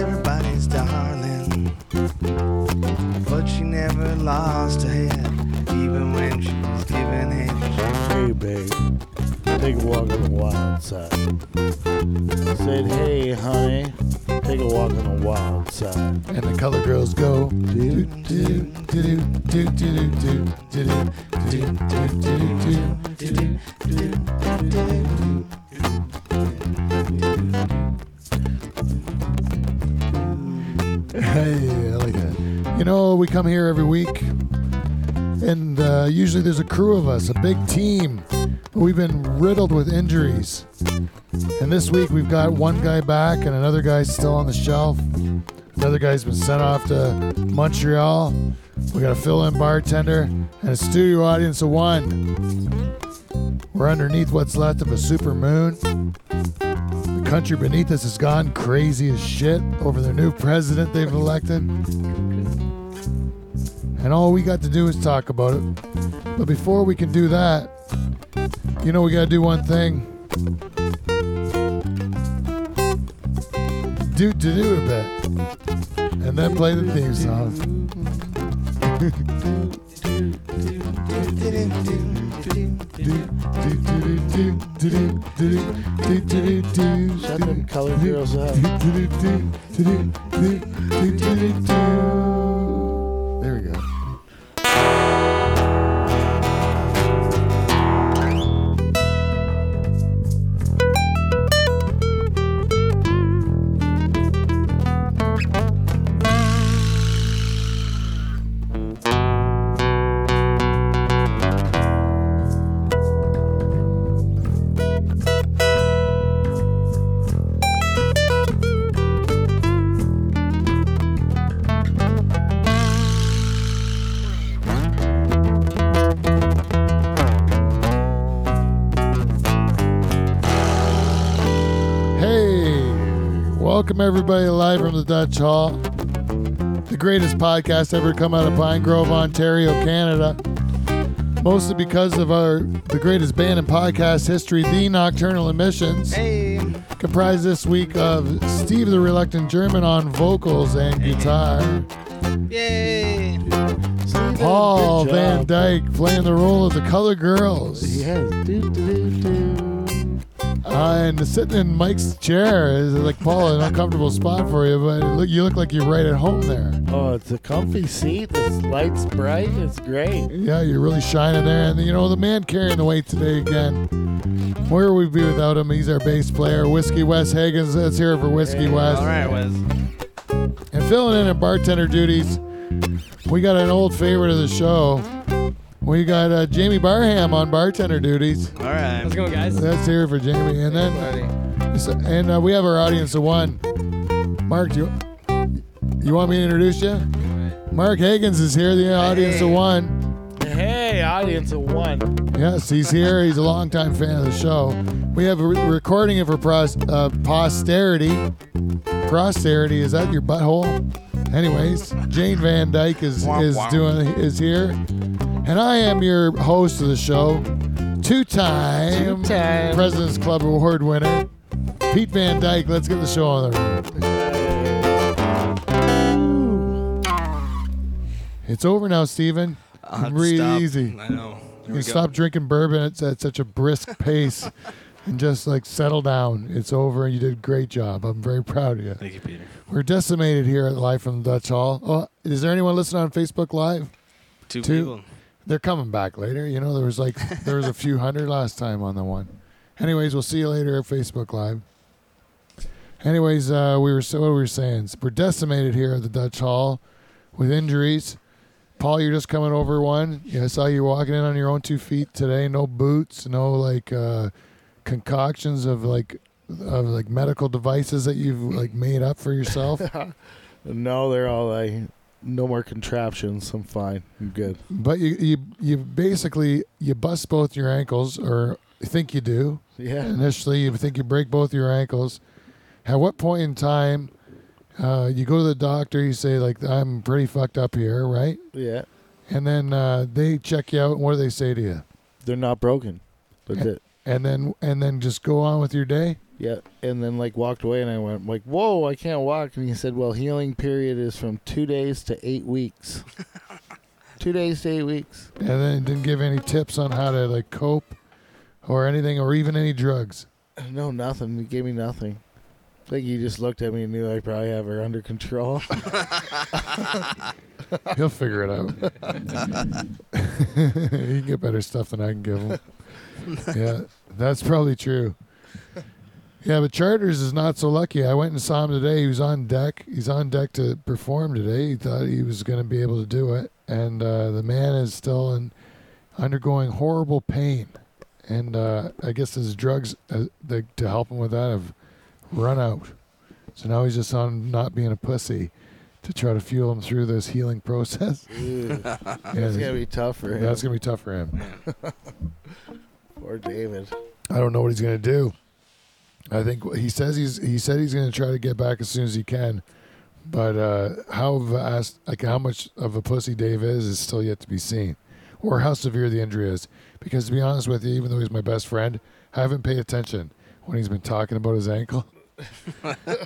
everybody week we've got one guy back and another guy's still on the shelf. Another guy's been sent off to Montreal. We got a fill-in bartender and a studio audience of one. We're underneath what's left of a super moon. The country beneath us has gone crazy as shit over their new president they've elected. And all we got to do is talk about it. But before we can do that, you know we gotta do one thing. Do to do a bit. And then play the theme song. Shut them color girls up. live from the Dutch Hall, the greatest podcast ever come out of Pine Grove, Ontario, Canada. Mostly because of our the greatest band in podcast history, the Nocturnal Emissions, Hey, comprised this week of Steve the Reluctant German on vocals and guitar, yay! Paul Van. Dyke playing the role of the Color Girls. Yes. Do, do, do, do. And sitting in Mike's chair is like Paul, an uncomfortable spot for you, but look, you look like you're right at home there. Oh, it's a comfy seat. The light's bright. It's great. Yeah, you're really shining there. And you know, the man carrying the weight today again. Where would we be without him? He's our bass player, Whiskey Wes Higgins. Let's hear it for Whiskey Wes. All right, Wes. And filling in at bartender duties, we got an old favorite of the show. We got uh, Jamie Barham on bartender duties. All right. How's it going, guys? That's here for Jamie. And then Buddy. And uh, we have our audience of one. Mark, do you, you want me to introduce you? Mark Higgins is here, the audience of one. Hey, audience of one. Yes, he's here. He's a longtime fan of the show. We have a re- recording it for pros, uh, posterity. Posterity, is that your butthole? Anyways, Jane Van Dyke is Womp is womp. doing is here, and I am your host of the show, two-time, Two-time. President's Club Award winner, Pete Van Dyke. Let's get the show on the road. It's over now, Steven. I'll have to Breathe stop. easy. I know. Here You we stop drinking bourbon at, at such a brisk pace and just like settle down. It's over and you did a great job. I'm very proud of you. Thank you, Peter. We're decimated here at Live from the Dutch Hall. Oh, is there anyone listening on Facebook Live? Two, Two. people. They're coming back later. You know, there was like there was a few hundred last time on the one. Anyways, we'll see you later at Facebook Live. Anyways, uh, we were so what we were saying. We're decimated here at the Dutch Hall with injuries. Paul, you're just coming over one. Yeah, I saw you walking in on your own two feet today. No boots, no like uh, concoctions of like of like medical devices that you've like made up for yourself. No, they're all like no more contraptions. I'm fine. I'm good. but you you you basically you bust both your ankles, or think you do. Yeah. Initially, you think you break both your ankles. At what point in time, uh, you go to the doctor, you say like I'm pretty fucked up here, right? Yeah. And then uh, they check you out. And what do they say to you? They're not broken. That's it. And then and then just go on with your day. Yeah. And then like walked away and I went like, Whoa, I can't walk and he said, Well, healing period is from two days to eight weeks. two days to eight weeks. And then didn't give any tips on how to like cope, or anything, or even any drugs. No, nothing. He gave me nothing. I think he just looked at me and knew I probably have her under control. He'll figure it out. he can get better stuff than I can give him. Yeah, that's probably true. Yeah, but Charters is not so lucky. I went and saw him today. He was on deck. He's on deck to perform today. He thought he was going to be able to do it, and uh, the man is still in, undergoing horrible pain. And uh, I guess his drugs uh, the, to help him with that have run out. So now he's just on not being a pussy to try to fuel him through this healing process. Yeah, It's gonna be tough for him. that's gonna be tough for him. Poor David. I don't know what he's gonna do. I think he says he's he said he's gonna try to get back as soon as he can, but uh, how vast, like how much of a pussy Dave is, is still yet to be seen, or how severe the injury is. Because to be honest with you, even though he's my best friend, I haven't paid attention when he's been talking about his ankle.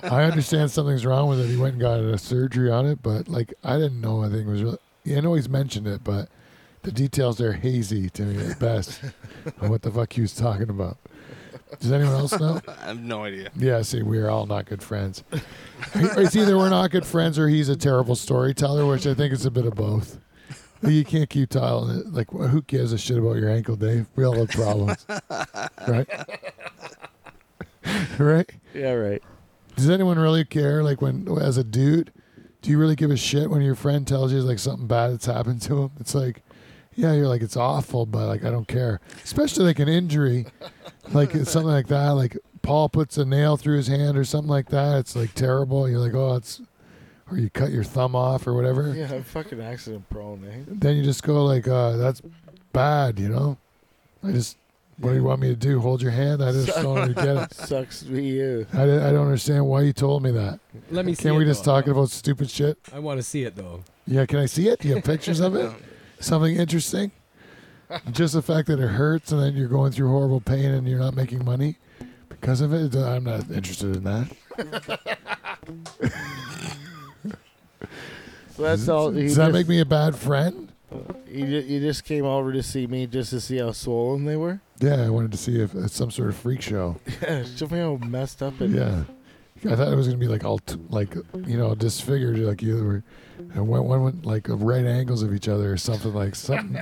I understand something's wrong with it. He went and got a surgery on it, but like I didn't know anything was really. I know he's mentioned it, but the details are hazy to me at best on what the fuck he was talking about. Does anyone else know? I have no idea. Yeah, see, we are all not good friends. it's either we're not good friends or he's a terrible storyteller, which I think is a bit of both. You can't keep telling it. Like, who gives a shit about your ankle, Dave? We all have problems, right? right? Yeah, right. Does anyone really care? Like, when as a dude, do you really give a shit when your friend tells you like something bad that's happened to him? It's like, yeah, you're like it's awful, but like I don't care. Especially like an injury, like something like that. Like Paul puts a nail through his hand or something like that. It's like terrible. You're like, oh, it's, or you cut your thumb off or whatever. Yeah, I'm fucking accident prone, eh? Then you just go like, uh, that's bad, you know. I just, what do you want me to do? Hold your hand? I just don't really get it. Sucks to be you. I, I don't understand why you told me that. Let me see. Can't we it, just though. talk about stupid shit? I want to see it though. Yeah, can I see it? Do you have pictures of it? Something interesting? Just the fact that it hurts and then you're going through horrible pain and you're not making money because of it? I'm not interested in that. So that's all. Does that make me a bad friend? You, you just came over to see me just to see how swollen they were. Yeah, I wanted to see if it's some sort of freak show. Yeah, show me how messed up it is. Yeah. I thought it was gonna be like all t- like you know disfigured like you were and one one went like right angles of each other or something like something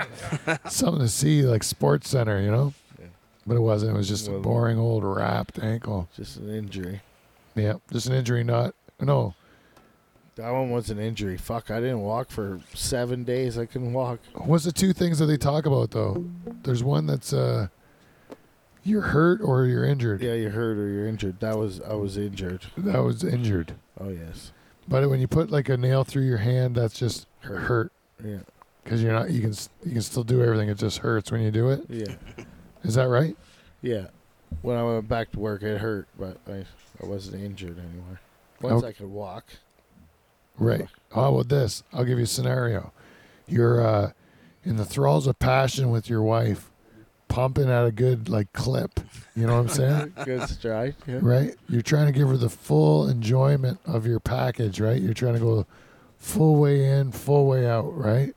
something to see like Sports Center you know, Yeah. but it wasn't. It was just a boring old wrapped ankle. Just an injury. Yeah, just an injury, not no. That one was an injury. Fuck, I didn't walk for seven days. I couldn't walk. What's the two things that they talk about though? There's one that's uh, you're hurt or you're injured. Yeah, you're hurt or you're injured. That was I was injured. That was injured. Oh yes. But when you put like a nail through your hand, that's just Hurt. Yeah. because you're not. You can you can still do everything. It just hurts when you do it. Yeah. Is that right? Yeah. When I went back to work, it hurt, but I I wasn't injured anymore. Once Okay. I could walk. Right. How about this? I'll give you a scenario. You're uh, in the thralls of passion with your wife, pumping at a good like clip. You know what I'm saying? Good stride. Yeah. right? You're trying to give her the full enjoyment of your package, right? You're trying to go full way in, full way out, right?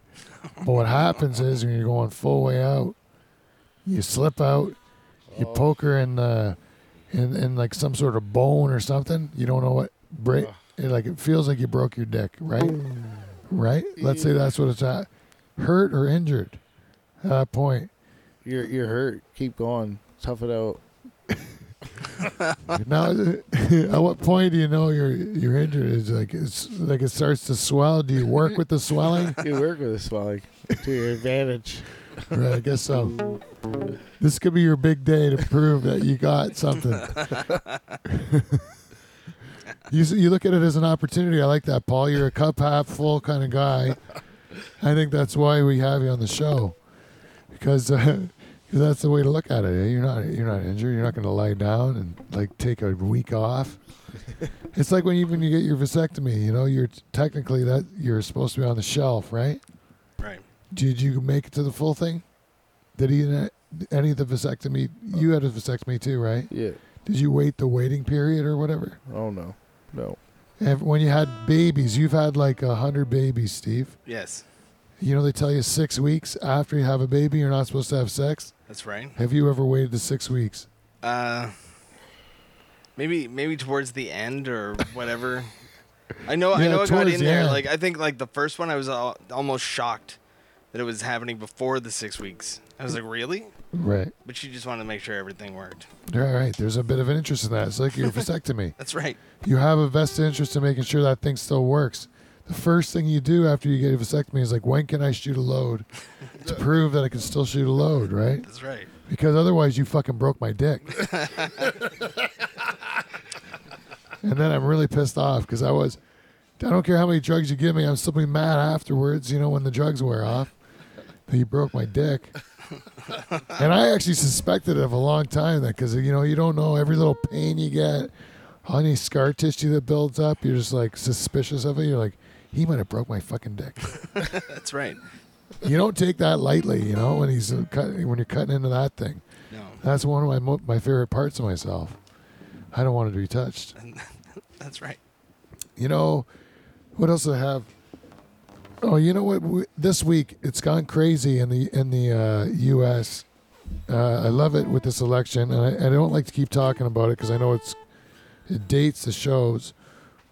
But what happens is when you're going full way out, you slip out, you Oh. poke her in the in, in like some sort of bone or something. You don't know what break. It, like it feels like you broke your dick, right? Right? Let's say that's what it's at. Hurt or injured at that point. You're you're hurt. Keep going. Tough it out. Now, At what point do you know you're you're injured? Is like it's like it starts to swell. Do you work with the swelling? You work with the swelling to your advantage. Right, I guess so. This could be your big day to prove that you got something. you you look at it as an opportunity. I like that, Paul. You're a cup half full kind of guy. I think that's why we have you on the show because uh, that's the way to look at it. eh? You're not you're not injured. You're not going to lie down and like take a week off. it's like when you when you get your vasectomy. You know, you're technically that you're supposed to be on the shelf, right? Right. Did you make it to the full thing? Did he any of the vasectomy? You had a vasectomy too, right? Yeah. Did you wait the waiting period or whatever? Oh no. No. And when you had babies, you've had like a hundred babies, Steve. Yes, You know they tell you six weeks after you have a baby, you're not supposed to have sex. That's right. Have you ever waited the six weeks? Uh, maybe maybe towards the end or whatever. I know I know I got in the there. Like I think like the first one, I was al- almost shocked that it was happening before the six weeks. I was like, really? Right. But she just wanted to make sure everything worked. All right. There's a bit of an interest in that. It's like your vasectomy. That's right. You have a vested interest in making sure that thing still works. The first thing you do after you get a vasectomy is like, when can I shoot a load to prove that I can still shoot a load, right? That's right. Because otherwise, you fucking broke my dick. and then I'm really pissed off because I was, I don't care how many drugs you give me, I'm still be mad afterwards, you know, when the drugs wear off. But you broke my dick. and I actually suspected it of a long time that because, you know, you don't know every little pain you get, any scar tissue that builds up, you're just like suspicious of it. You're like, he might have broke my fucking dick. That's right. you don't take that lightly, you know, when he's uh, cut, when you're cutting into that thing. No, That's one of my mo- my favorite parts of myself. I don't want it to be touched. that's right. You know, what else do I have? Oh, you know what? We, this week it's gone crazy in the in the uh, U.S. Uh, I love it with this election, and I, I don't like to keep talking about it because I know it's it dates the shows,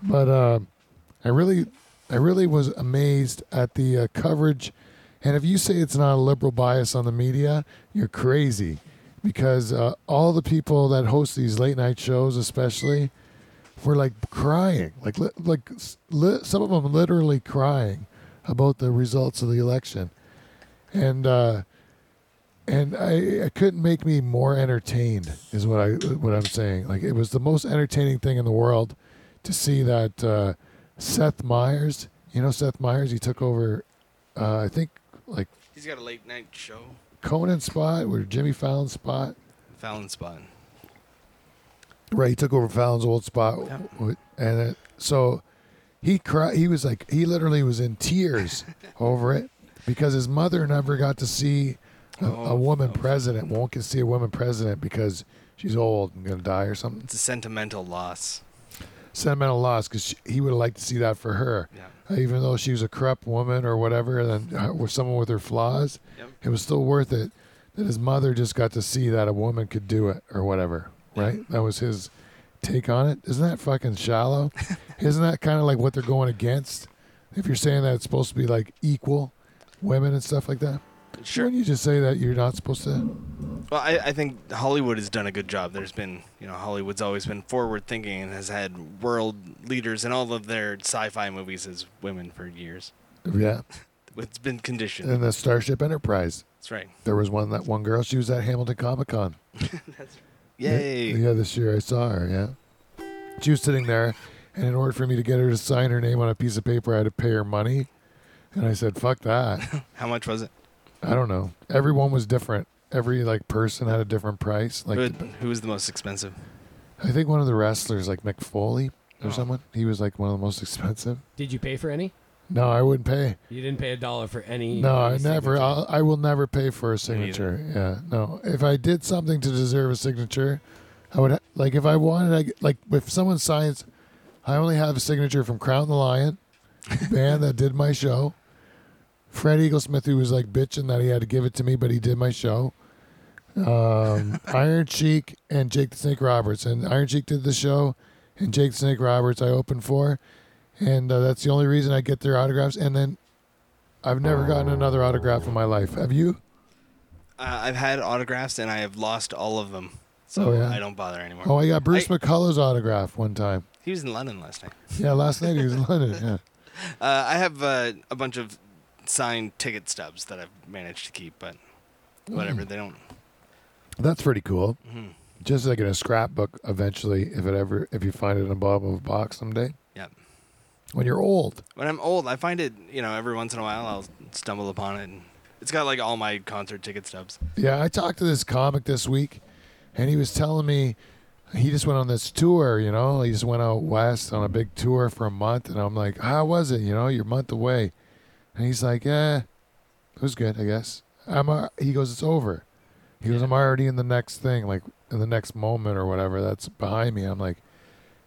but uh, I really I really was amazed at the uh, coverage. And if you say it's not a liberal bias on the media, you're crazy, because uh, all the people that host these late night shows, especially, were like crying, like li- like li- some of them literally crying about the results of the election, and uh, and I, couldn't make me more entertained is what I what I'm saying. Like it was the most entertaining thing in the world to see that uh, Seth Meyers, you know Seth Meyers, he took over, uh, I think like He's got a late night show. Conan spot or Jimmy Fallon spot. Fallon spot. Right, he took over Fallon's old spot, Yeah. and it, so he cried. He was like, he literally was in tears over it because his mother never got to see a, a Oh, woman oh. president. Won't get to see a woman president because she's old and gonna die or something. It's a sentimental loss. Sentimental loss because he would have liked to see that for her, Yeah. uh, even though she was a corrupt woman or whatever, and then uh, with someone with her flaws, Yep. it was still worth it that his mother just got to see that a woman could do it or whatever. Right? That was his take on it. Isn't that fucking shallow? Isn't that kind of like what they're going against? If you're saying that it's supposed to be like equal women and stuff like that, Sure. Wouldn't you just say that you're not supposed to? Well, I, I think Hollywood has done a good job. There's been, you know, Hollywood's always been forward thinking and has had world leaders in all of their sci-fi movies as women for years. Yeah. It's been conditioned. And the Starship Enterprise, That's right. there was one that one girl. She was at Hamilton Comic Con. That's. Yay. Yeah, this year I saw her. Yeah, she was sitting there, and in order for me to get her to sign her name on a piece of paper, I had to pay her money. And I said, "Fuck that." How much was it? I don't know. Everyone was different. Every like person had a different price. Like who, who was the most expensive? I think one of the wrestlers, like Mick Foley or Oh. someone, he was like one of the most expensive. Did you pay for any? No, I wouldn't pay. You didn't pay a dollar for any. No, I any never. I'll, I will never pay for a signature. Yeah, no. If I did something to deserve a signature, I would like. If I wanted, I, g- like, if someone signs, I only have a signature from Crown the Lion, the band that did my show. Fred Eaglesmith, who was like bitching that he had to give it to me, but he did my show. Um, Iron Sheik and Jake the Snake Roberts, and Iron Sheik did the show, and Jake the Snake Roberts I opened for, and uh, that's the only reason I get their autographs. And then I've never gotten another autograph in my life. Have you? Uh, I've had autographs and I have lost all of them. so Oh, yeah? I don't bother anymore. Oh, I got Bruce I- McCulloch's autograph one time. He was in London last night. Yeah, last night he was in London. Yeah. Uh, I have uh, a bunch of signed ticket stubs that I've managed to keep, but whatever. Mm. They don't. That's pretty cool. mhm. Just like in a scrapbook eventually, if it ever, if you find it in the bottom of a box someday. Yep. When you're old. When I'm old, I find it. You know, every once in a while, I'll stumble upon it. And it's got like all my concert ticket stubs. Yeah, I talked to this comic this week, and he was telling me he just went on this tour. You know, he just went out west on a big tour for a month, and I'm like, how was it? You know, you're a month away, and he's like, yeah, it was good, I guess. I'm. Uh, he goes, it's over. He goes, I'm already in the next thing, like in the next moment or whatever that's behind me. I'm like,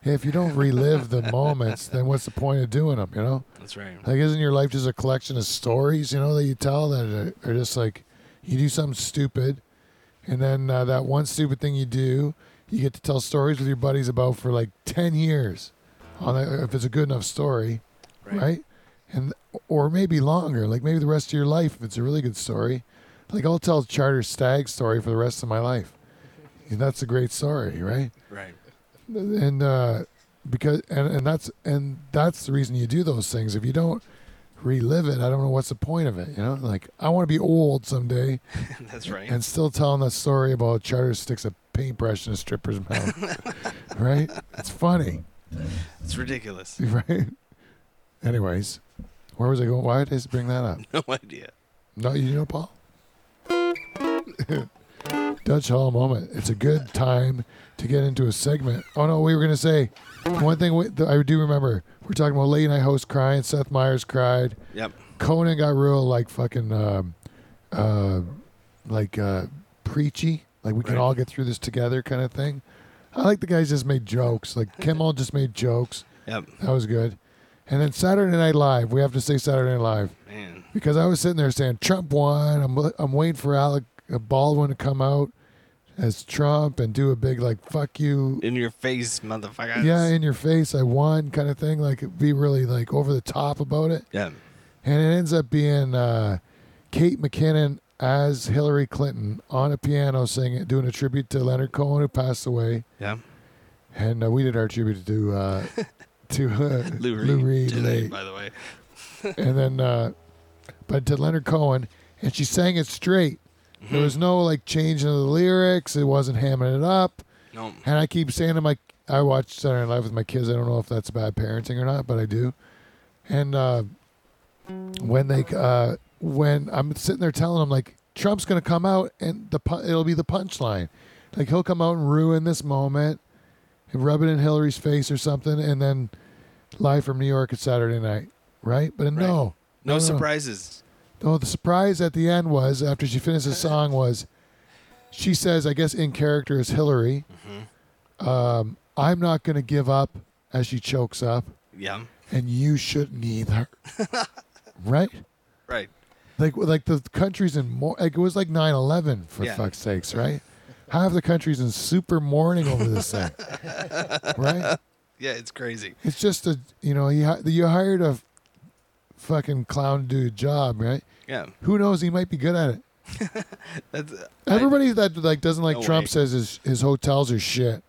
hey, if you don't relive the moments, then what's the point of doing them? You know. That's right. Like, isn't your life just a collection of stories, you know, that you tell that are, are just like you do something stupid, and then uh, that one stupid thing you do, you get to tell stories with your buddies about for like ten years, on that, if it's a good enough story, right. And or maybe longer, like maybe the rest of your life if it's a really good story. Like I'll tell Charter Stag story for the rest of my life. And that's a great story, right? Right. and uh because and and that's and that's the reason you do those things if you don't relive it i don't know what's the point of it you know like i want to be old someday That's right. and still telling that story about charter sticks a paintbrush in a stripper's mouth right it's funny It's ridiculous. right anyways where was i going? Why did i bring that up? No idea. no you know paul? Dutch hall moment. It's a good time to get into a segment. Oh no we were going to say one thing we, i do remember we're talking about late night host crying seth meyers cried. Yep. conan got real like fucking um, uh, like uh, preachy. Like we can Right. all get through this together kind of thing. I like the guys just made jokes. Like kimmel just made jokes. Yep. that was good and then saturday night live we have to say saturday night live Man. because I was sitting there saying Trump won. I'm I'm waiting for Alec Baldwin to come out as Trump and do a big like fuck you, In your face, motherfucker. yeah, in your face, I won kind of thing. Like be really like over the top about it, Yeah. and it ends up being uh, Kate McKinnon as Hillary Clinton on a piano singing, doing a tribute to Leonard Cohen who passed away, Yeah. and uh, we did our tribute to uh, to uh, Lou Reed. Lou Reed today, late. by the way. and then uh but to Leonard Cohen and she sang it straight. There was no like changing of the lyrics. It wasn't hamming it up. No. And I keep saying to my I watch Saturday Night Live with my kids. I don't know if that's bad parenting or not, but I do. And uh when they uh when I'm sitting there telling them like Trump's going to come out and the it'll be the punchline. Like he'll come out and ruin this moment rub it in Hillary's face or something and then live from New York at Saturday night, right? But no. No No, no. surprises. Oh, the surprise at the end was after she finished the song was she says, I guess in character as Hillary, Mm-hmm. um, I'm not going to give up as she chokes up, Yeah. and you shouldn't either. right? Right. Like like the country's in more like it was like 9/11 for Yeah. fuck's sakes, right? Half the country's in super mourning over this thing, right? Yeah, it's crazy. It's just a you know you you hired a fucking clown to do a job, right? Yeah. Who knows? He might be good at it. That's I- Everybody that like doesn't like No Trump way. says his his hotels are shit.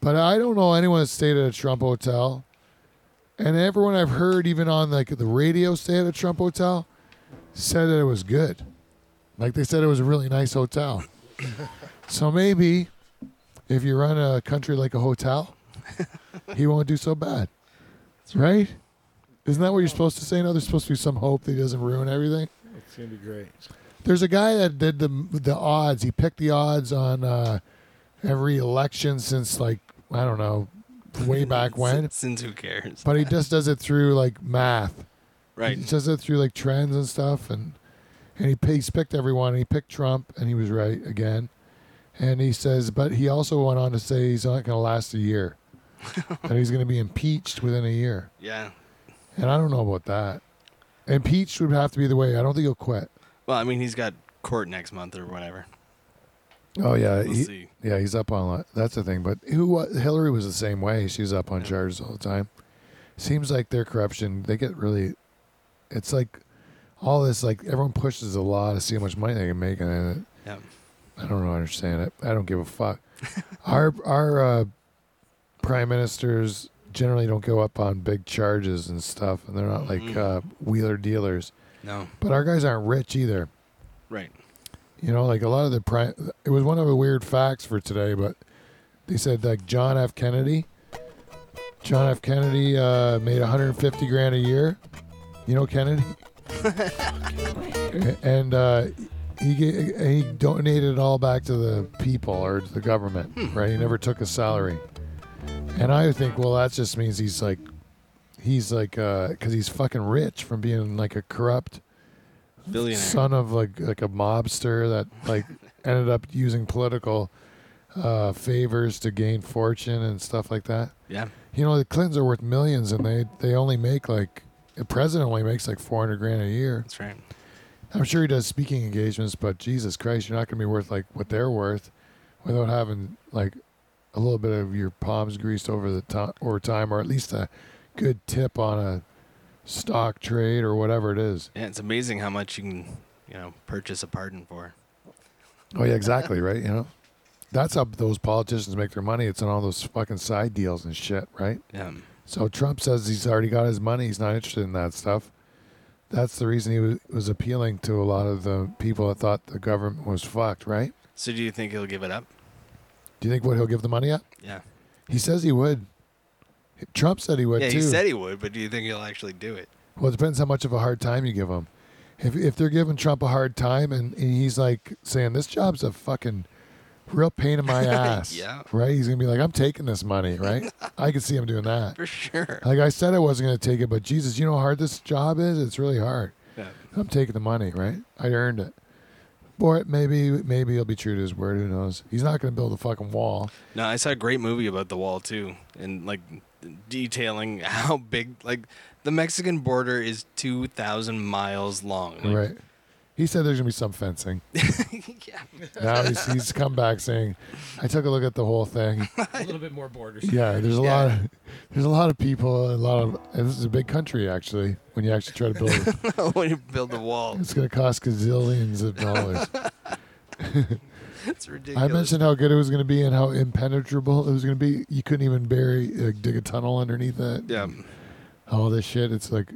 But I don't know anyone that stayed at a Trump hotel. And everyone I've heard, even on like the radio, stay at a Trump hotel, said that it was good. Like they said it was a really nice hotel. so maybe if you run a country like a hotel, he won't do so bad. Right? Isn't that what you're supposed to say? No, there's supposed to be some hope that he doesn't ruin everything. It's gonna be great. There's a guy that did the the odds. He picked the odds on uh, every election since like I don't know, way back when. Since who cares? But he just does it through like math. Right. He does it through like trends and stuff, and and he he's picked everyone. And he picked Trump, and he was right again. And he says, but he also went on to say he's not going to last a year, that he's going to be impeached within a year. Yeah. And I don't know about that. Impeached would have to be the way. I don't think he'll quit. Well, I mean, he's got court next month or whatever. Oh yeah, We'll he- see. Yeah, he's up on that. That's the thing. But who? wa- Hillary was the same way. She was up on charges all the time. Seems like their corruption. They get really. It's like all this. Like everyone pushes a law to see how much money they can make, and it, Yeah. I don't know. understand it. I don't give a fuck. our our uh, prime ministers generally don't go up on big charges and stuff, and they're not like Mhm. uh, wheeler dealers. No. But our guys aren't rich either. Right. You know, like a lot of the prime. It was one of the weird facts for today, but they said like John F. Kennedy. John F. Kennedy uh, made 150 grand a year. You know Kennedy, and uh, he he donated it all back to the people or to the government. Right? He never took a salary. And I think, well, that just means he's like, he's like, because he's fucking rich from being like a corrupt Billionaire. son of like like a mobster that like ended up using political uh, favors to gain fortune and stuff like that. Yeah. You know, the Clintons are worth millions, and they they only make like the president only makes like four hundred grand a year. That's right. I'm sure he does speaking engagements, but Jesus Christ, you're not going to be worth like what they're worth without having like a little bit of your palms greased over the time over time, or at least a good tip on a stock trade or whatever it is. Yeah, it's amazing how much you can, you know, purchase a pardon for. Oh yeah, exactly, right? You know, that's how those politicians make their money. It's on all those fucking side deals and shit, right? Yeah. So Trump says he's already got his money. He's not interested in that stuff. That's the reason he was, was appealing to a lot of the people that thought the government was fucked, right? So do you think he'll give it up? Do you think what he'll give the money up? Yeah. He says he would. Trump said he would yeah, too. he said he would, but do you think he'll actually do it? Well, it depends how much of a hard time you give him. If if they're giving Trump a hard time and, and he's like saying this job's a fucking real pain in my ass, Yeah. right? He's gonna be like, I'm taking this money, right? I can see him doing that. For sure. Like I said, I wasn't gonna take it, but Jesus, you know how hard this job is? It's really hard. Yeah. I'm taking the money, right? I earned it. Or maybe maybe he'll be true to his word. Who knows? He's not gonna build a fucking wall. No, I saw a great movie about the wall too, and like detailing how big like the Mexican border is two thousand miles long. Like, right. He said there's gonna be some fencing. yeah. Now he's, he's come back saying, "I took a look at the whole thing. a little bit more borders. Yeah, there's a Yeah. lot. Of, there's a lot of people. A lot of. And this is a big country, actually. When you actually try to build it, when you build a wall, it's going to cost gazillions of dollars. it's ridiculous. I mentioned how good it was going to be and how impenetrable it was going to be. You couldn't even bury, like, dig a tunnel underneath it. Yeah. All this shit. It's like,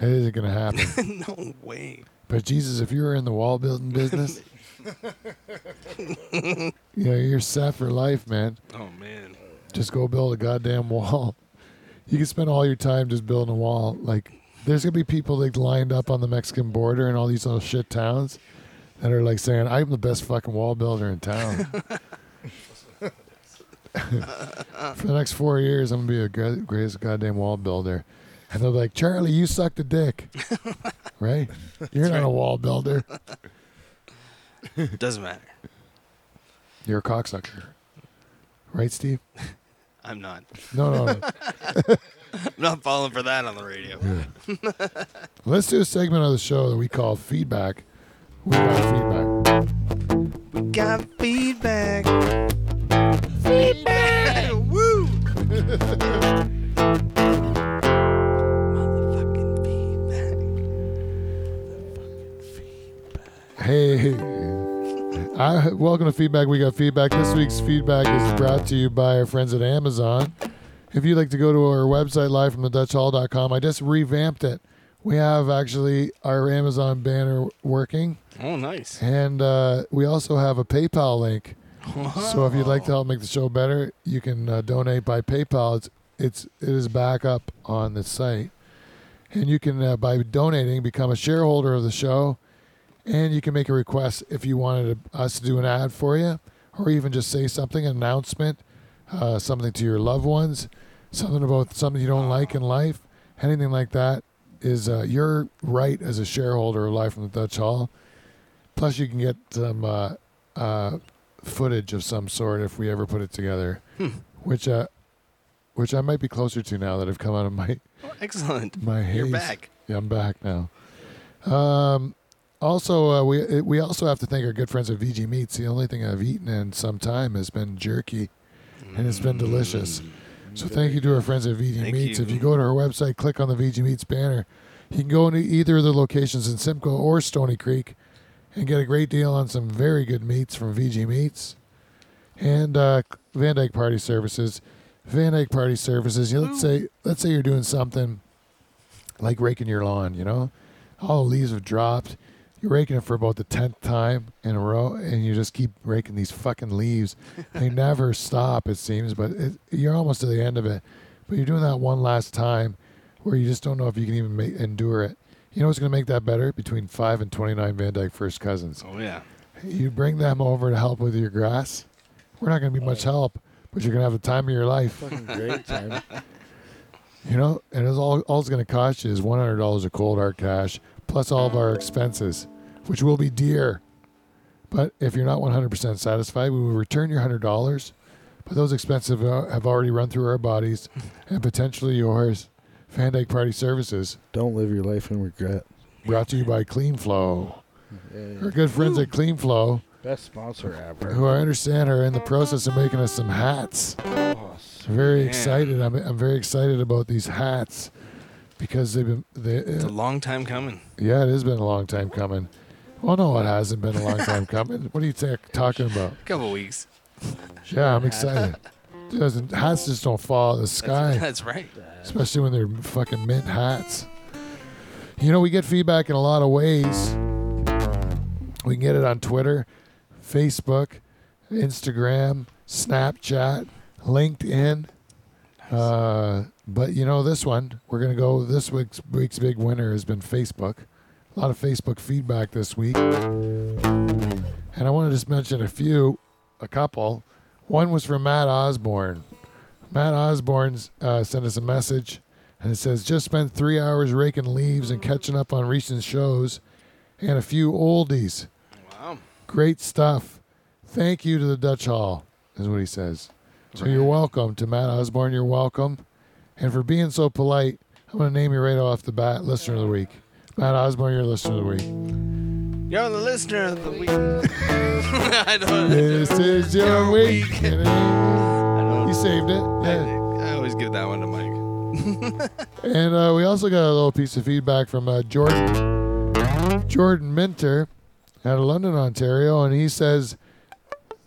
it isn't going to happen. no way. But Jesus, if you were in the wall building business, you know, you're set for life, man. Oh man. just go build a goddamn wall. You can spend all your time just building a wall. Like there's gonna be people like lined up on the Mexican border and all these little shit towns that are like saying, "I'm the best fucking wall builder in town." For the next four years, I'm gonna be the greatest goddamn wall builder. And they're like, Charlie, you sucked a dick, right? You're not a wall builder. Doesn't matter. You're a cocksucker, right, Steve? I'm not. No, no, no. I'm not falling for that on the radio. Let's do a segment of the show that we call feedback. We got feedback. We got feedback. Feedback. Woo. Hey, I, welcome to Feedback. We got feedback. This week's feedback is brought to you by our friends at Amazon. If you'd like to go to our website, livefromthedutchhall.com, I just revamped it. We have actually our Amazon banner working, Oh, nice. and uh, we also have a PayPal link. So if you'd like to help make the show better, you can uh, donate by PayPal. It's it's it is back up on the site, and you can uh, by donating become a shareholder of the show, and you can make a request if you wanted us to do an ad for you, or even just say something, an announcement, uh, something to your loved ones, something about something you don't like in life, anything like that is uh, your right as a shareholder of Life from the Dutch Hall. Plus, you can get some uh, uh, footage of some sort if we ever put it together, Hmm. which uh, which I might be closer to now that I've come out of my Oh, excellent. my haze. You're back. Yeah, I'm back now. Um, also, uh, we we also have to thank our good friends at VG Meats. The only thing I've eaten in some time has been jerky, and it's been delicious. So thank you to our friends at VG Thank Meats. you. If you go to our website, click on the VG Meats banner. You can go into either of the locations in Simcoe or Stoney Creek, and get a great deal on some very good meats from VG Meats and uh, Van Dyke Party Services. Van Dyke Party Services. You know, let's say let's say you're doing something like raking your lawn. You know, all the leaves have dropped. You're raking it for about the tenth time in a row, and you just keep raking these fucking leaves. They never stop, it seems, but it, you're almost to the end of it. But you're doing that one last time, where you just don't know if you can even make, endure it. You know what's going to make that better? Between five and twenty-nine Van Dyke first cousins. Oh yeah. You bring them over to help with your grass. We're not going to be much oh. help, but you're going to have the time of your life. Fucking great time. You know, and it's all all it's going to cost you is one hundred dollars of cold hard cash plus all of our expenses, which will be dear. But if you're not one hundred percent satisfied, we will return your hundred dollars. But those expenses have, uh, have already run through our bodies and potentially yours. Van Dyke Party Services, Don't live your life in regret. brought to you by Clean Flow. Yeah, Our good friends at Clean Flow, Best sponsor ever. who I understand are in the process of making us some hats. Oh, very Man. excited. I'm, I'm very excited about these hats because they've been. They, It's a long time coming. yeah, it has been a long time coming. Well, no, it hasn't been a long time coming. What are you ta- talking about? A couple weeks. Yeah, I'm excited. Doesn't hats just don't fall out of the sky, that's right. especially when they're fucking mint hats. You know, we get feedback in a lot of ways. We can get it on Twitter, Facebook, Instagram, Snapchat, LinkedIn. Uh, but you know, this one we're gonna go. This week's week's big winner has been Facebook. A lot of Facebook feedback this week, and I want to just mention a few, a couple. One was from Matt Osborne. Matt Osborne uh, sent us a message, and it says, "Just spent three hours raking leaves and catching up on recent shows, and a few oldies. Wow. Great stuff. Thank you to the Dutch Hall," is what he says. So you're welcome to Matt Osborne. You're welcome, and for being so polite, I'm going to name you right off the bat, listener of the week. Matt Osborne, you're listener of the week. You're the listener of the week. I don't. This is your week. I You saved it. I, I always give that one to Mike. And uh, we also got a little piece of feedback from uh, Jordan Jordan Minter out of London, Ontario, and he says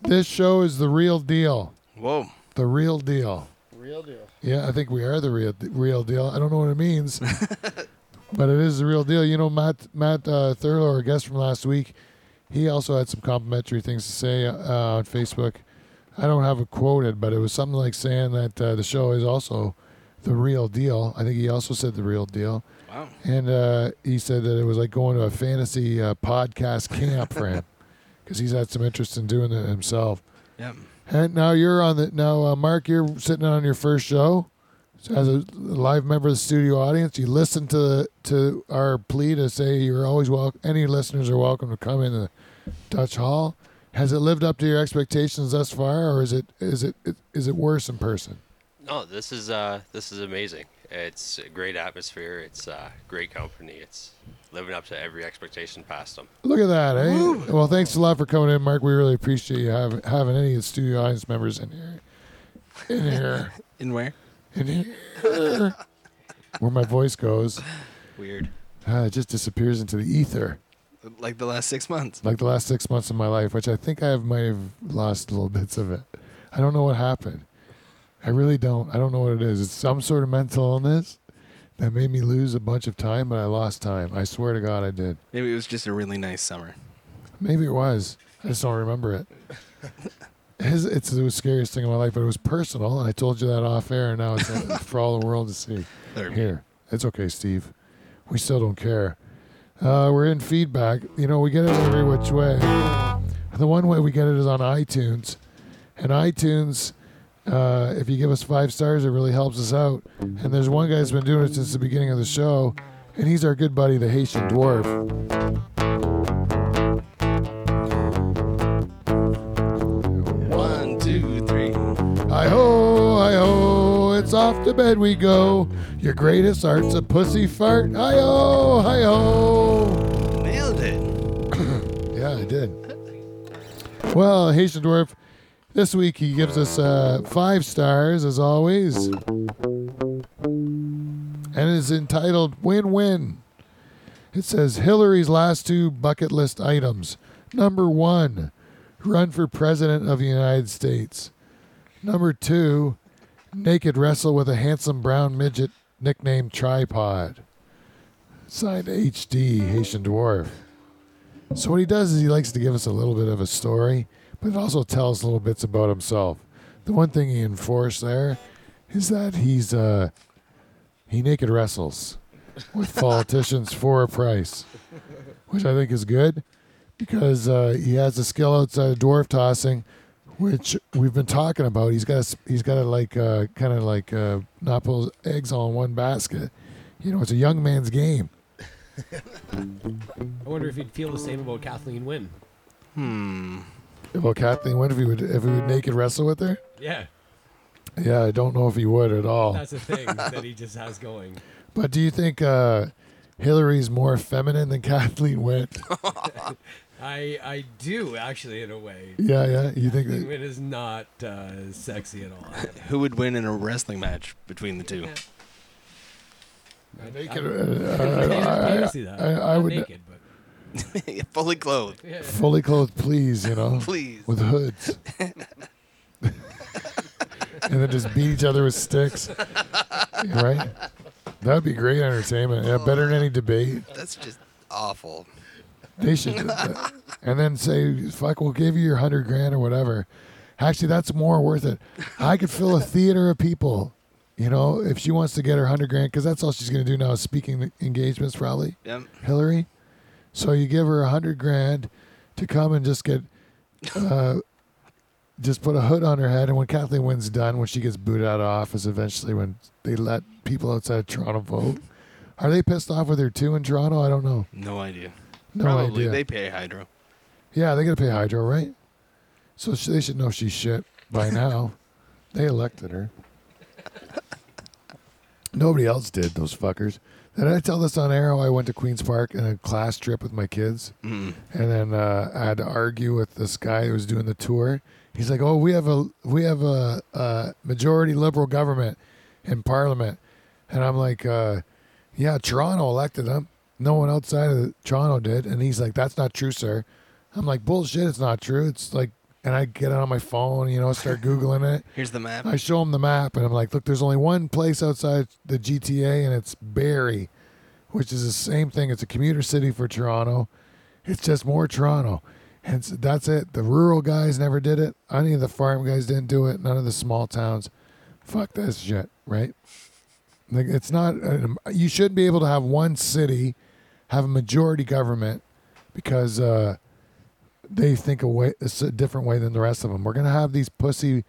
this show is the real deal. Whoa. The real deal. Real deal. Yeah, I think we are the real real deal. I don't know what it means, but it is the real deal. You know, Matt Matt uh, Thurlow, our guest from last week, he also had some complimentary things to say uh, on Facebook. I don't have it quoted, but it was something like saying that uh, the show is also the real deal. I think he also said the real deal. Wow. And uh, he said that it was like going to a fantasy uh, podcast camp for him because he's had some interest in doing it himself. Yep. And now you're on the now, uh, Mark. You're sitting on your first show as a live member of the studio audience. You listen to to our plea to say you're always welcome. Any listeners are welcome to come in the Dutch Hall. Has it lived up to your expectations thus far, or is it is it is it worse in person? No, this is uh, this is amazing. It's a great atmosphere. It's uh, great company. It's living up to every expectation past them. Look at that, eh? Well, thanks a lot for coming in, Mark. We really appreciate you having having any of the studio audience members in here. In here. In where? Where my voice goes. Weird. Uh, it just disappears into the ether. Like the last six months. Like the last six months of my life, which I think I have might have lost little bits of it. I don't know what happened. I really don't. I don't know what it is. It's some sort of mental illness that made me lose a bunch of time, but I lost time. I swear to God I did. Maybe it was just a really nice summer. Maybe it was. I just don't remember it. It's, it's the scariest thing in my life, but it was personal, and I told you that off air, and now it's uh, for all the world to see. There. Here, it's okay, Steve. We still don't care. Uh, we're in feedback. You know, we get it every which way. The one way we get it is on iTunes, and iTunes. Uh, if you give us five stars, it really helps us out. And there's one guy that's been doing it since the beginning of the show, and he's our good buddy, the Haitian dwarf. Hi ho, hi ho, it's off to bed we go. Your greatest art's a pussy fart. Hi ho, hi ho. Nailed it. Yeah, I did. Well, Haitian Dwarf, this week he gives us uh, five stars as always. And is entitled Win Win. It says Hillary's last two bucket list items. Number one, run for president of the United States. Number two, naked wrestle with a handsome brown midget nicknamed Tripod. Signed HD, Haitian Dwarf. So what he does is he likes to give us a little bit of a story, but it also tell us little bits about himself. The one thing he enforced there is that he's uh he naked wrestles with politicians for a price, which I think is good because uh, he has a skill outside of dwarf tossing, which we've been talking about. He's got s- he's got to like uh, kind of like uh, not put his eggs all in one basket. You know, it's a young man's game. I wonder if he'd feel the same about Kathleen Wynne. Hmm. Well, Kathleen, what if he would if he would naked wrestle with her? Yeah, Yeah, I don't know if he would at all. that's a thing that he just has going. But do you think uh, Hillary's more feminine than Kathleen Wynne? I I do actually in a way. yeah, yeah. You think Kathleen that? Wynne is not uh, sexy at all. Who would win in a wrestling match between the two? Naked, I, would- naked, but Fully clothed, yeah. fully clothed, please. You know, please. with hoods. and then just beat each other with sticks. right? That'd be great entertainment. Yeah, better than any debate. That's just awful. They should. and then say, fuck, we'll give you your hundred grand or whatever. Actually, that's more worth it. I could fill a theater of people. You know, if she wants to get her hundred grand, because that's all she's going to do now is speaking engagements, probably. Yep. Hillary. So you give her a hundred grand to come and just get, uh, just put a hood on her head, and when Kathleen Wynne's done, when she gets booted out of office, eventually when they let people outside of Toronto vote, are they pissed off with her too in Toronto? I don't know. No idea. No Probably idea. they pay Hydro. yeah, they got to pay Hydro, right? So sh- they should know she's shit by now. they elected her. Nobody else did. Those fuckers. Did I tell this on air? how I went to Queens Park on a class trip with my kids. Mm. and then uh, I had to argue with this guy who was doing the tour. He's like, "Oh, we have a we have a, a majority liberal government in Parliament," and I'm like, uh, "Yeah, Toronto elected him. No one outside of Toronto did." And he's like, "That's not true, sir." I'm like, "Bullshit! It's not true. It's like." And I get it on my phone, you know, start googling it. Here's the map. I show him the map, and I'm like, "Look, there's only one place outside the GTA, and it's Barrie, which is the same thing. It's a commuter city for Toronto. It's just more Toronto, and s that's it. The rural guys never did it. Any of the farm guys didn't do it. None of the small towns. Fuck this shit, right? Like, it's not. Uh, you should be able to have one city have a majority government because uh, they think a way it's a different way than the rest of them. We're gonna have these pussy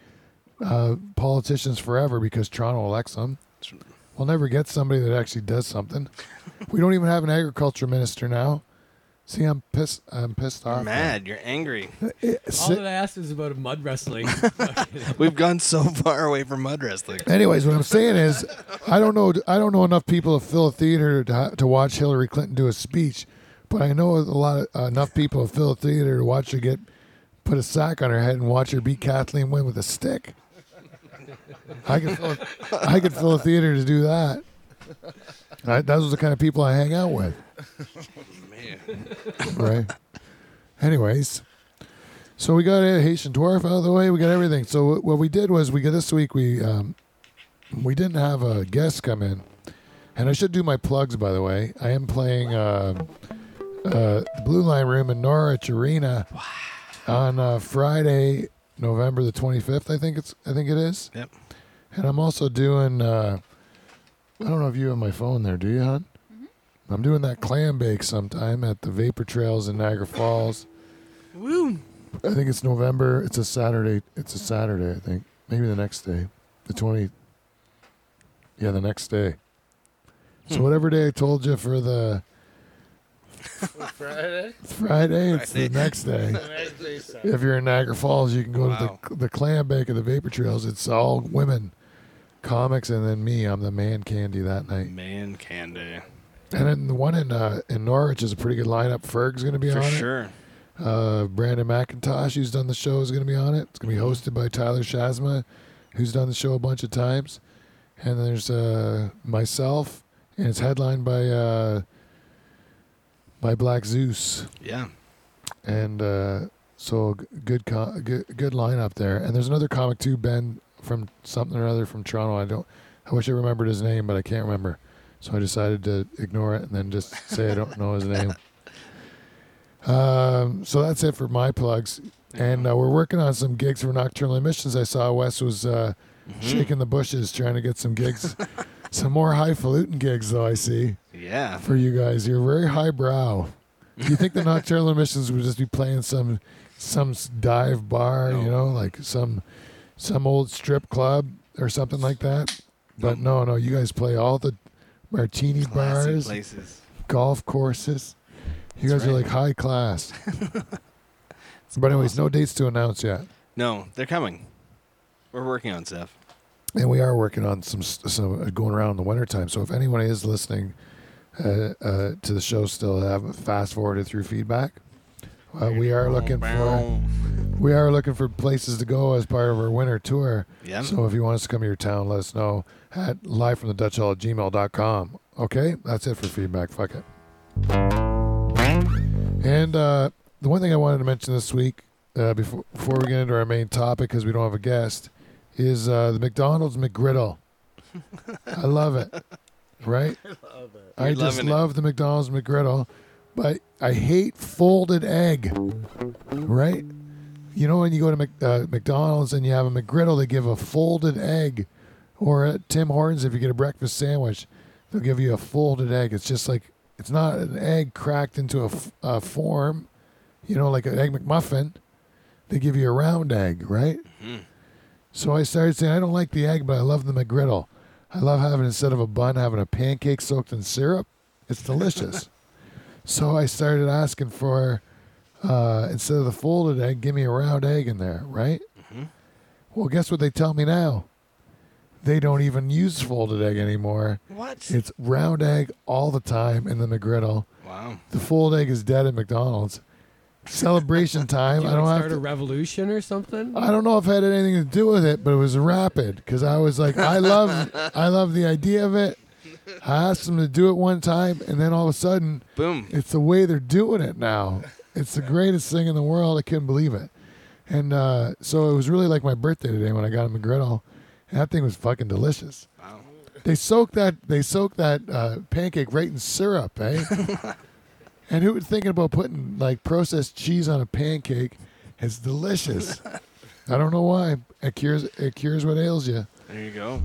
uh, politicians forever because Toronto elects them. We'll never get somebody that actually does something. we don't even have an agriculture minister now. See, I'm pissed. I'm pissed You're off. mad. You're angry. It- all that I asked is about mud wrestling. We've gone so far away from mud wrestling. Anyways, what I'm saying is, I don't know. I don't know enough people to fill a theater to, to watch Hillary Clinton do a speech, but I know a lot of, uh, enough people to fill a theater to watch her get put a sack on her head and watch her beat Kathleen Wynne with a stick. I could fill, a, I could fill a theater to do that. I, those are the kind of people I hang out with, Right? Anyways, so we got a Haitian dwarf out of the way. We got everything. So what we did was we got this week we um, we didn't have a guest come in, and I should do my plugs by the way. I am playing uh, uh, the Blue Line Room in Norwich Arena on uh, Friday, November the twenty fifth. I think it's I think it is. Yep. And I'm also doing. Uh, I don't know if you have my phone there. Do you, hon? I'm doing that clam bake sometime at the Vapor Trails in Niagara Falls. Woo. I think it's November. It's a Saturday. It's a Saturday. I think maybe the next day, the twenty. Yeah, the next day. So Hmm. whatever day I told you for the Friday? Friday, it's the next day. If you're in Niagara Falls, you can go Wow. to the the clam bake of the Vapor Trails. It's all women, comics, and then me. I'm the man candy that night. Man candy. And then the one in uh, in Norwich is a pretty good lineup. Ferg's going to be For on it. sure. Uh, Brandon McIntosh, who's done the show, is going to be on it. It's going to be hosted by Tyler Shazma, who's done the show a bunch of times. And there's uh, myself, and it's headlined by uh, by Black Zeus, Yeah. and uh, so g- good, good, good lineup there. And there's another comic too, Ben from something or other from Toronto. I don't. I wish I remembered his name, but I can't remember. So I decided to ignore it and then just say I don't know his name. Um, so that's it for my plugs. And uh, we're working on some gigs for Nocturnal Emissions. I saw Wes was uh, Mhm. shaking the bushes trying to get some gigs, some more highfalutin gigs, though, I see, Yeah. for you guys. You're very highbrow. Do you think the Nocturnal Emissions would just be playing some some dive bar, you know, like some some old strip club or something like that? But no, no, you guys play all the martini Classy bars, places. golf courses. You That's guys are right. like high class. but anyways, no dates to announce yet. No, they're coming. We're working on stuff. And we are working on some some uh, going around in the wintertime. So if anyone is listening uh, uh, to the show still, have fast forwarded through feedback. Uh, we are looking for we are looking for places to go as part of our winter tour. Yeah. So if you want us to come to your town, let us know at live from the Dutch Hall at gmail.com. Okay, that's it for feedback. Fuck it. And uh, the one thing I wanted to mention this week, uh, before before we get into our main topic, because we don't have a guest, is uh, the McDonald's McGriddle. I love it. Right? I love You're just loving it. love the McDonald's McGriddle, but I hate folded egg. Right? You know when you go to Mc, uh, McDonald's and you have a McGriddle, they give a folded egg, or at Tim Hortons if you get a breakfast sandwich, they'll give you a folded egg. It's just like it's not an egg cracked into a, f- a form, you know, like an egg McMuffin. They give you a round egg, right? Mhm. So I started saying I don't like the egg, but I love the McGriddle. I love having instead of a bun, having a pancake soaked in syrup. It's delicious. so I started asking for uh, instead of the folded egg, give me a round egg in there, right? Mhm. Well, guess what they tell me now? They don't even use folded egg anymore. What? It's round egg all the time in the McGriddle. wow. The folded egg is dead at McDonald's. Celebration time. I don't have start to, a revolution or something? I don't know if it had anything to do with it, but it was rapid because I was like, I love, I love the idea of it. I asked them to do it one time, and then all of a sudden, Boom. it's the way they're doing it now. It's the greatest thing in the world. I couldn't believe it, and uh, so it was really like my birthday today when I got a McGriddle, and that thing was fucking delicious. Wow. They soak that they soak that uh, pancake right in syrup, eh? and who would thinking about putting like processed cheese on a pancake? It's delicious. I don't know why. It cures it cures what ails you. There you go.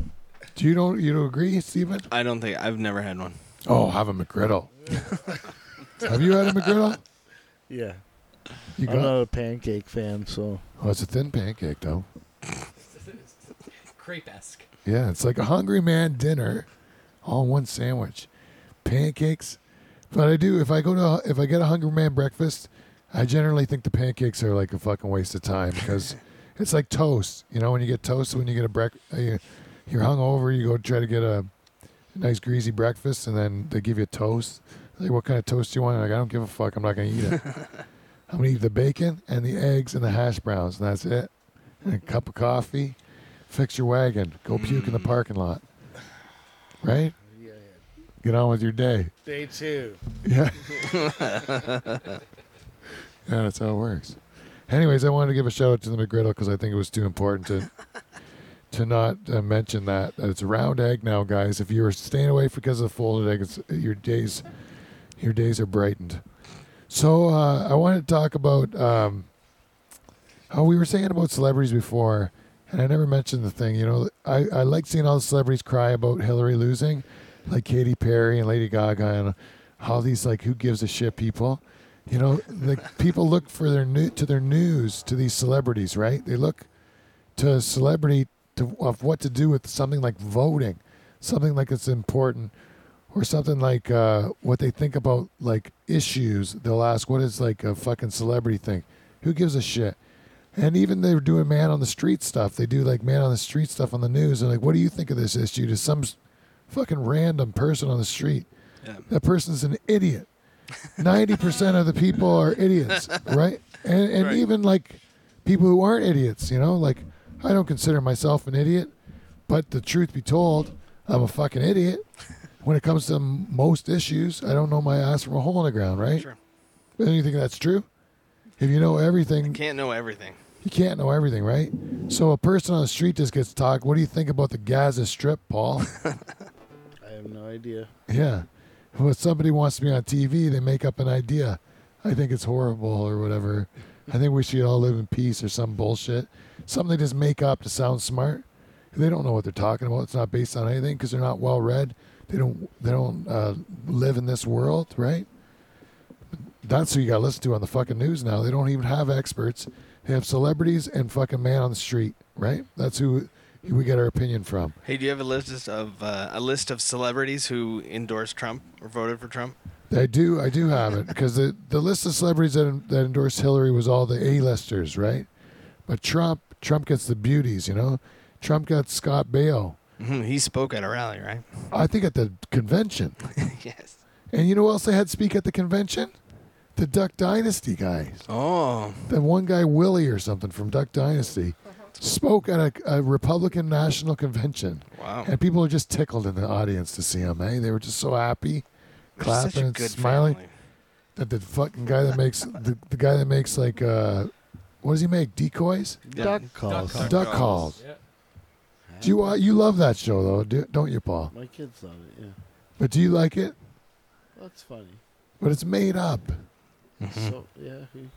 Do you don't you don't agree, Stephen? I don't think I've never had one. Oh, have a McGriddle. have you had a McGriddle? Yeah. You I'm got? not a pancake fan, so Oh, it's a thin pancake though. Crepe-esque. Yeah, it's like a hungry man dinner, all in one sandwich, pancakes. But I do if I go to if I get a hungry man breakfast, I generally think the pancakes are like a fucking waste of time because it's like toast. You know, when you get toast, when you get a break, uh, you, you're hungover, you go try to get a nice greasy breakfast, and then they give you toast. Like, what kind of toast do you want? Like, I don't give a fuck. I'm not gonna eat it. I'm gonna eat the bacon and the eggs and the hash browns, and that's it. And a cup of coffee. Fix your wagon. Go puke in the parking lot. Right? yeah, Get on with your day. Day two. Yeah. yeah, that's how it works. Anyways, I wanted to give a shout out to the McGriddle because I think it was too important to to not uh, mention that, it's a round egg now, guys. If you're staying away because of the folded egg, it's, your days your days are brightened. So uh, I wanted to talk about um, how we were saying about celebrities before, and I never mentioned the thing. You know, I, I like seeing all the celebrities cry about Hillary losing, like Katy Perry and Lady Gaga and all these like who gives a shit people. You know, like people look for their new to their news to these celebrities, right? They look to a celebrity to of what to do with something like voting, something like it's important, or something like uh, what they think about like issues. They'll ask, "What is like a fucking celebrity thing? Who gives a shit?" And even they were doing man on the street stuff. They do like man on the street stuff on the news. And like, what do you think of this issue? To some fucking random person on the street. Yeah. That person's an idiot. Ninety percent of the people are idiots, right? And and Right. even like people who aren't idiots, you know, like I don't consider myself an idiot, but the truth be told, I'm a fucking idiot. when it comes to most issues, I don't know my ass from a hole in the ground, right? Sure. But you think that's true? If you know everything, you Can't know everything. You can't know everything, right? So a person on the street just gets talked. What do you think about the Gaza Strip, Paul? I have no idea. yeah. When somebody wants to be on TV, they make up an idea. I think it's horrible or whatever. I think we should all live in peace or some bullshit. Something they just make up to sound smart. They don't know what they're talking about. It's not based on anything because they're not well read. They don't. They don't uh, live in this world, right? That's who you got to listen to on the fucking news now. They don't even have experts. They have celebrities and fucking man on the street, right? That's who we get our opinion from. Hey, do you have a list of uh, a list of celebrities who endorsed Trump or voted for Trump? I do, I do have it because the the list of celebrities that that endorsed Hillary was all the A-listers, right? But Trump, Trump gets the beauties, you know. Trump got Scott Baio, hmm He spoke at a rally, right? I think, at the convention. yes. And you know who else they had speak at the convention? The Duck Dynasty guys. Oh, That one guy Willie or something from Duck Dynasty spoke at a, a Republican national convention, wow. and people were just tickled in the audience to see him. Eh? They were just so happy, clapping and smiling. family. that the fucking guy that makes the, the guy that makes like uh what does he make decoys Yeah. Duck calls. calls. duck calls Yeah. do you uh, you love that show though do, don't you paul My kids love it. Yeah, but do you like it that's funny. but it's made up Mm-hmm. So yeah, he-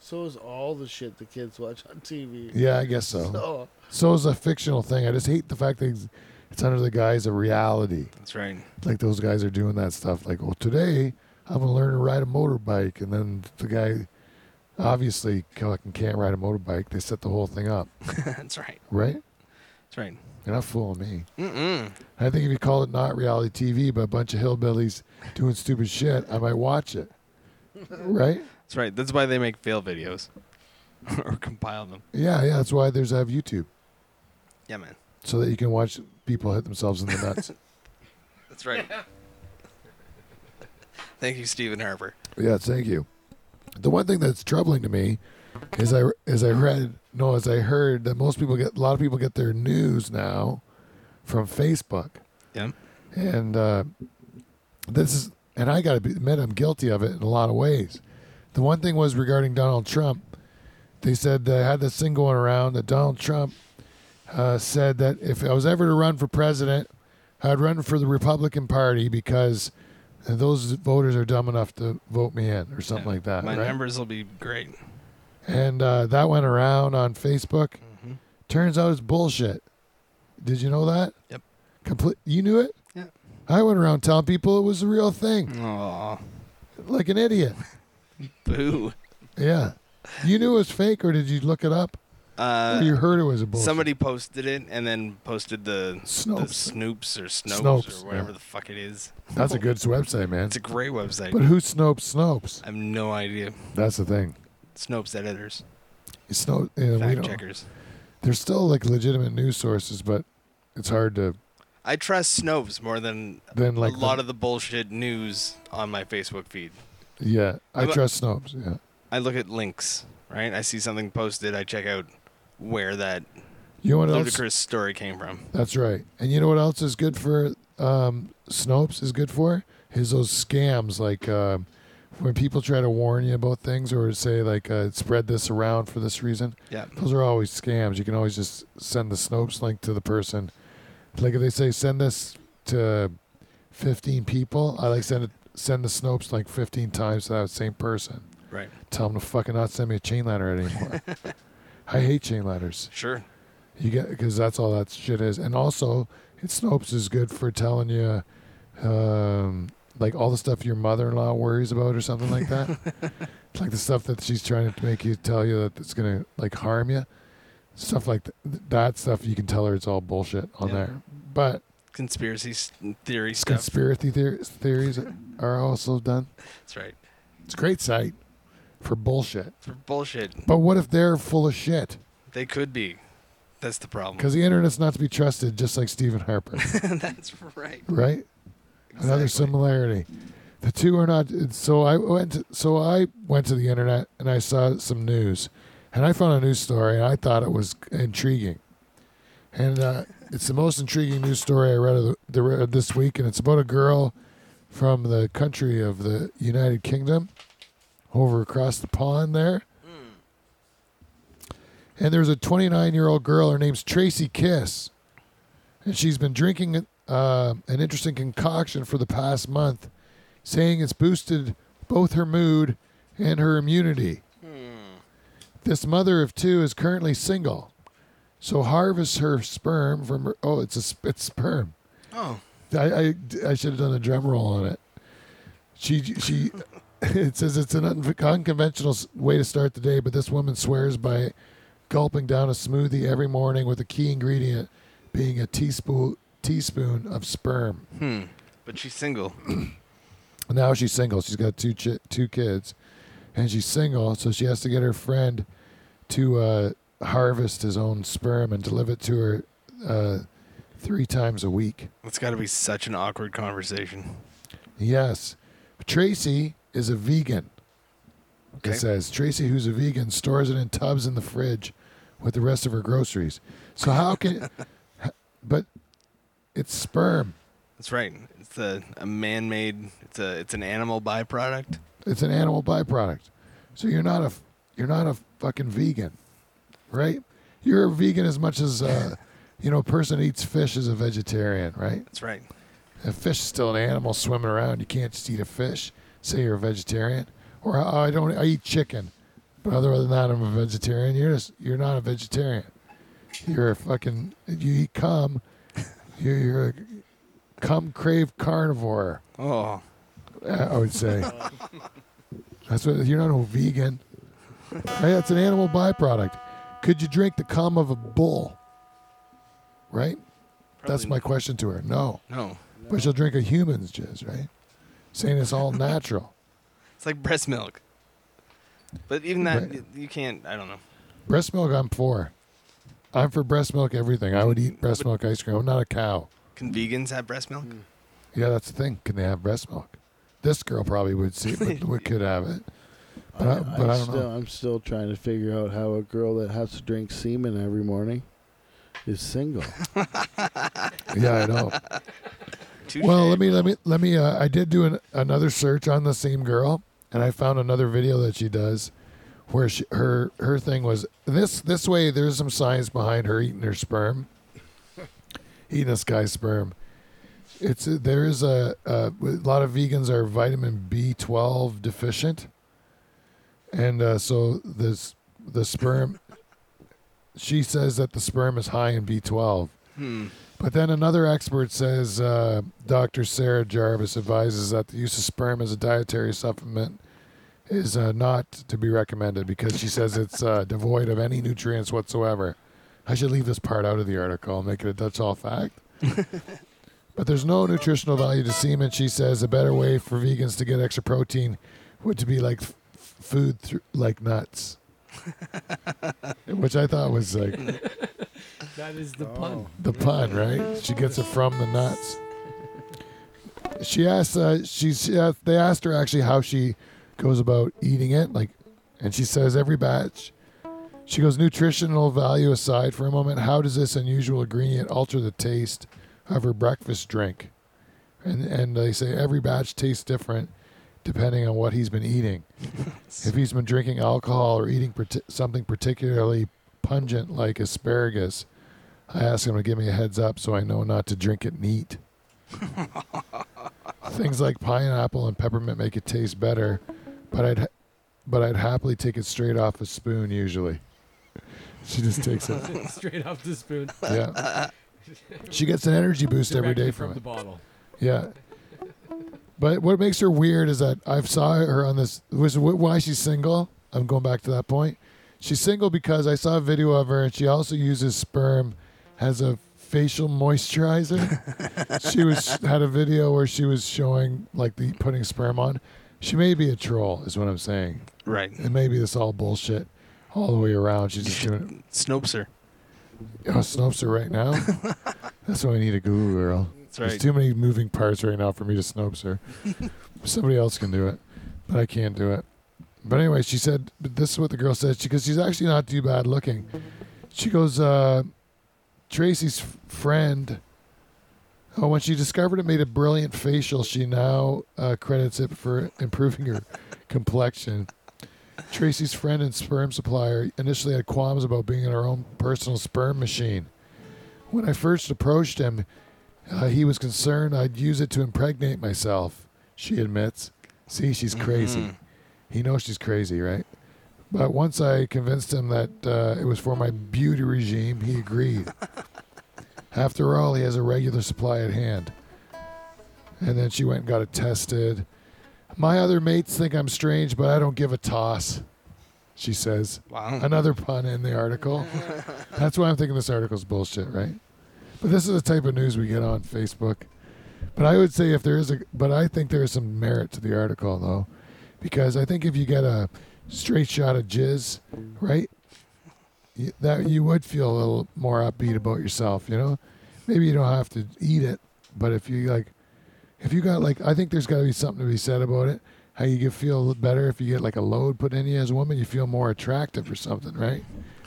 so is all the shit the kids watch on TV. yeah i guess so So, so is a fictional thing i just hate the fact that it's- it's under the guise of reality That's right. like those guys are doing that stuff like well today i'm gonna learn to ride a motorbike and then the guy obviously fucking can't ride a motorbike they set the whole thing up That's right. right That's right. you're not fooling me Mm-mm. I think if you call it not reality TV, but a bunch of hillbillies doing stupid shit, I might watch it. Right? That's right. That's why they make fail videos or compile them. Yeah, yeah. That's why there's have YouTube Yeah, man. so that you can watch people hit themselves in the nuts. That's right. Thank you, Stephen Harper. yeah, thank you. The one thing that's troubling to me is I is I read no, as I heard that most people get a lot of people get their news now from Facebook. Yeah. And uh, this is, and I got to admit, I'm guilty of it in a lot of ways. The one thing was regarding Donald Trump. They said they had this thing going around that Donald Trump uh, said that if I was ever to run for president, I'd run for the Republican Party because those voters are dumb enough to vote me in, or something Yeah. like that. My right? numbers will be great. And uh, that went around on Facebook. hmm Turns out it's bullshit. Did you know that? Yep. Complete. You knew it. I went around telling people it was the real thing, Aw, like an idiot. boo. Yeah. You knew it was fake, or did you look it up? Uh, or you heard it was a bullshit. somebody posted it and then posted the, the Snoops or Snopes, Snopes, or whatever yeah. the fuck it is. That's a good website, man. It's a great website. But who Snopes Snopes? I have no idea. That's the thing. Snopes editors. Yeah, we fact don't. checkers. They're still like legitimate news sources, but it's hard to. I trust Snopes more than Then like a lot of the bullshit news on my Facebook feed. Yeah, I I'm trust Snopes. Yeah. I look at links, right? I see something posted, I check out where that You know what else? ludicrous story came from. That's right. And you know what else is good for um, Snopes is good for? Is those scams like um, when people try to warn you about things or say like uh, spread this around for this reason. Yeah. Those are always scams. You can always just send the Snopes link to the person. Like if they say send this to 15 people, I like send it send the Snopes like 15 times to that same person. Right. Tell them to fucking not send me a chain letter anymore. I hate chain letters. Sure. You get because that's all that shit is, and also, it Snopes is good for telling you, um, like all the stuff your mother-in-law worries about or something like that. Like the stuff that she's trying to make you tell you that it's gonna like harm you, stuff like th- that stuff. You can tell her it's all bullshit on Yeah. there, but Conspiracy theory stuff. conspiracy theor- theories are also done. That's right. It's a great site for bullshit. For bullshit. But what if they're full of shit? They could be. That's the problem. Because the internet's not to be trusted, just like Stephen Harper. That's right. right? Another similarity. The two are not. So I went. To, so I went to the internet and I saw some news, and I found a news story and I thought it was intriguing, and uh, it's the most intriguing news story I read of the, the read this week, and it's about a girl from the country of the United Kingdom, over across the pond there. And there's a 29 year old girl. Her name's Tracy Kiss, and she's been drinking uh, an interesting concoction for the past month, saying it's boosted both her mood and her immunity. This mother of two is currently single, so harvest her sperm from her. Oh, it's a it's sperm. Oh, I, I, I should have done a drum roll on it. She she it says it's an unconventional way to start the day, but this woman swears by gulping down a smoothie every morning with the key ingredient being a teaspoon teaspoon of sperm. hmm. But she's single. Now she's single. She's got two two kids, and she's single, so she has to get her friend to uh, harvest his own sperm and deliver it to her uh, three times a week. It's got to be such an awkward conversation. Yes. Tracy is a vegan. Okay. It says Tracy, who's a vegan, stores it in tubs in the fridge with the rest of her groceries. So how can? but it's sperm. That's right. It's a, a man-made. It's a it's an animal byproduct. It's an animal byproduct. So you're not a you're not a fucking vegan, right? You're a vegan as much as uh, you know a person eats fish is a vegetarian, right? That's right. A fish is still an animal swimming around. You can't just eat a fish. Say you're a vegetarian, or oh, I don't. I eat chicken, but other than that, I'm a vegetarian. You're just you're not a vegetarian. You're a fucking. You eat cum. You're, you're a cum crave carnivore. Oh, I would say. That's what you're not a vegan. Right? That's an animal byproduct. Could you drink the cum of a bull? Right? That's Probably my question to her. No. no. But she'll drink a human's jizz, right? Saying it's all natural. It's like breast milk. But even that, Right. you can't. I don't know. breast milk, I'm for. I'm for breast milk everything. I would eat breast milk ice cream. I'm not a cow. Can vegans have breast milk? Yeah, that's the thing. Can they have breast milk? This girl probably would see, but we could have it. But I, but I don't still, know. I'm still trying to figure out how a girl that has to drink semen every morning is single. Yeah, I know. Touche. Well, let me let me let me. Uh, I did do an, another search on the same girl, and I found another video that she does, where she, her her thing was this this way. There's some science behind her eating her sperm, eating this guy's sperm. It's there is a, a, a lot of vegans are vitamin B12 deficient, and uh, so this the sperm. She says that the sperm is high in B12. Hmm. But then another expert says uh, Dr. Sarah Jarvis advises that the use of sperm as a dietary supplement is uh, not to be recommended because she says it's uh, devoid of any nutrients whatsoever. I should leave this part out of the article and make it a Dutch Hall fact. but there's no nutritional value to semen. She says a better way for vegans to get extra protein would to be like food thr like nuts, which I thought was like That is the Oh. pun. the pun, right? She gets it from the nuts. She asked, uh, she, she asked, they asked her actually how she goes about eating it, like, and she says every batch. She goes nutritional value aside for a moment. How does this unusual ingredient alter the taste of her breakfast drink? And and they say every batch tastes different depending on what he's been eating. if he's been drinking alcohol or eating parti- something particularly pungent like asparagus, I ask him to give me a heads up so I know not to drink it neat. Things like pineapple and peppermint make it taste better, but I'd ha- but I'd happily take it straight off a spoon usually. She just takes it. Straight off the spoon. Yeah. She gets an energy boost every Directly day from from the it. bottle. Yeah. But what makes her weird is that I've saw her on this. Was wh- why she's single? I'm going back to that point. She's single because I saw a video of her, and she also uses sperm as a facial moisturizer. she was had a video where she was showing like the putting sperm on. She may be a troll, is what I'm saying. Right. And maybe this all bullshit all the way around. She's just doing it. Snopes her. Oh, Snopes her right now. That's why I need a Google girl. That's There's too many moving parts right now for me to Snopes sir. Somebody else can do it, but I can't do it. But anyway, she said, but this is what the girl said, She, because she's actually not too bad looking. She goes, uh, Tracy's f- friend. Oh, when she discovered it made a brilliant facial, she now uh, credits it for improving her complexion. Tracy's friend and sperm supplier initially had qualms about being in her own personal sperm machine. When I first approached him, uh, he was concerned I'd use it to impregnate myself. She admits. See, she's crazy. Mhm. He knows she's crazy, right? But once I convinced him that uh, it was for my beauty regime, he agreed. After all, he has a regular supply at hand. And then she went and got it tested. My other mates think I'm strange, but I don't give a toss, she says. Wow. Another pun in the article. That's why I'm thinking this article's bullshit, right? But this is the type of news we get on Facebook. But I would say if there is a, but I think there is some merit to the article though, because I think if you get a straight shot of jizz, right, you, that you would feel a little more upbeat about yourself. You know, maybe you don't have to eat it, but if you like, if you got like, I think there's got to be something to be said about it. How you can feel better if you get like a load put in you as a woman, you feel more attractive or something, right?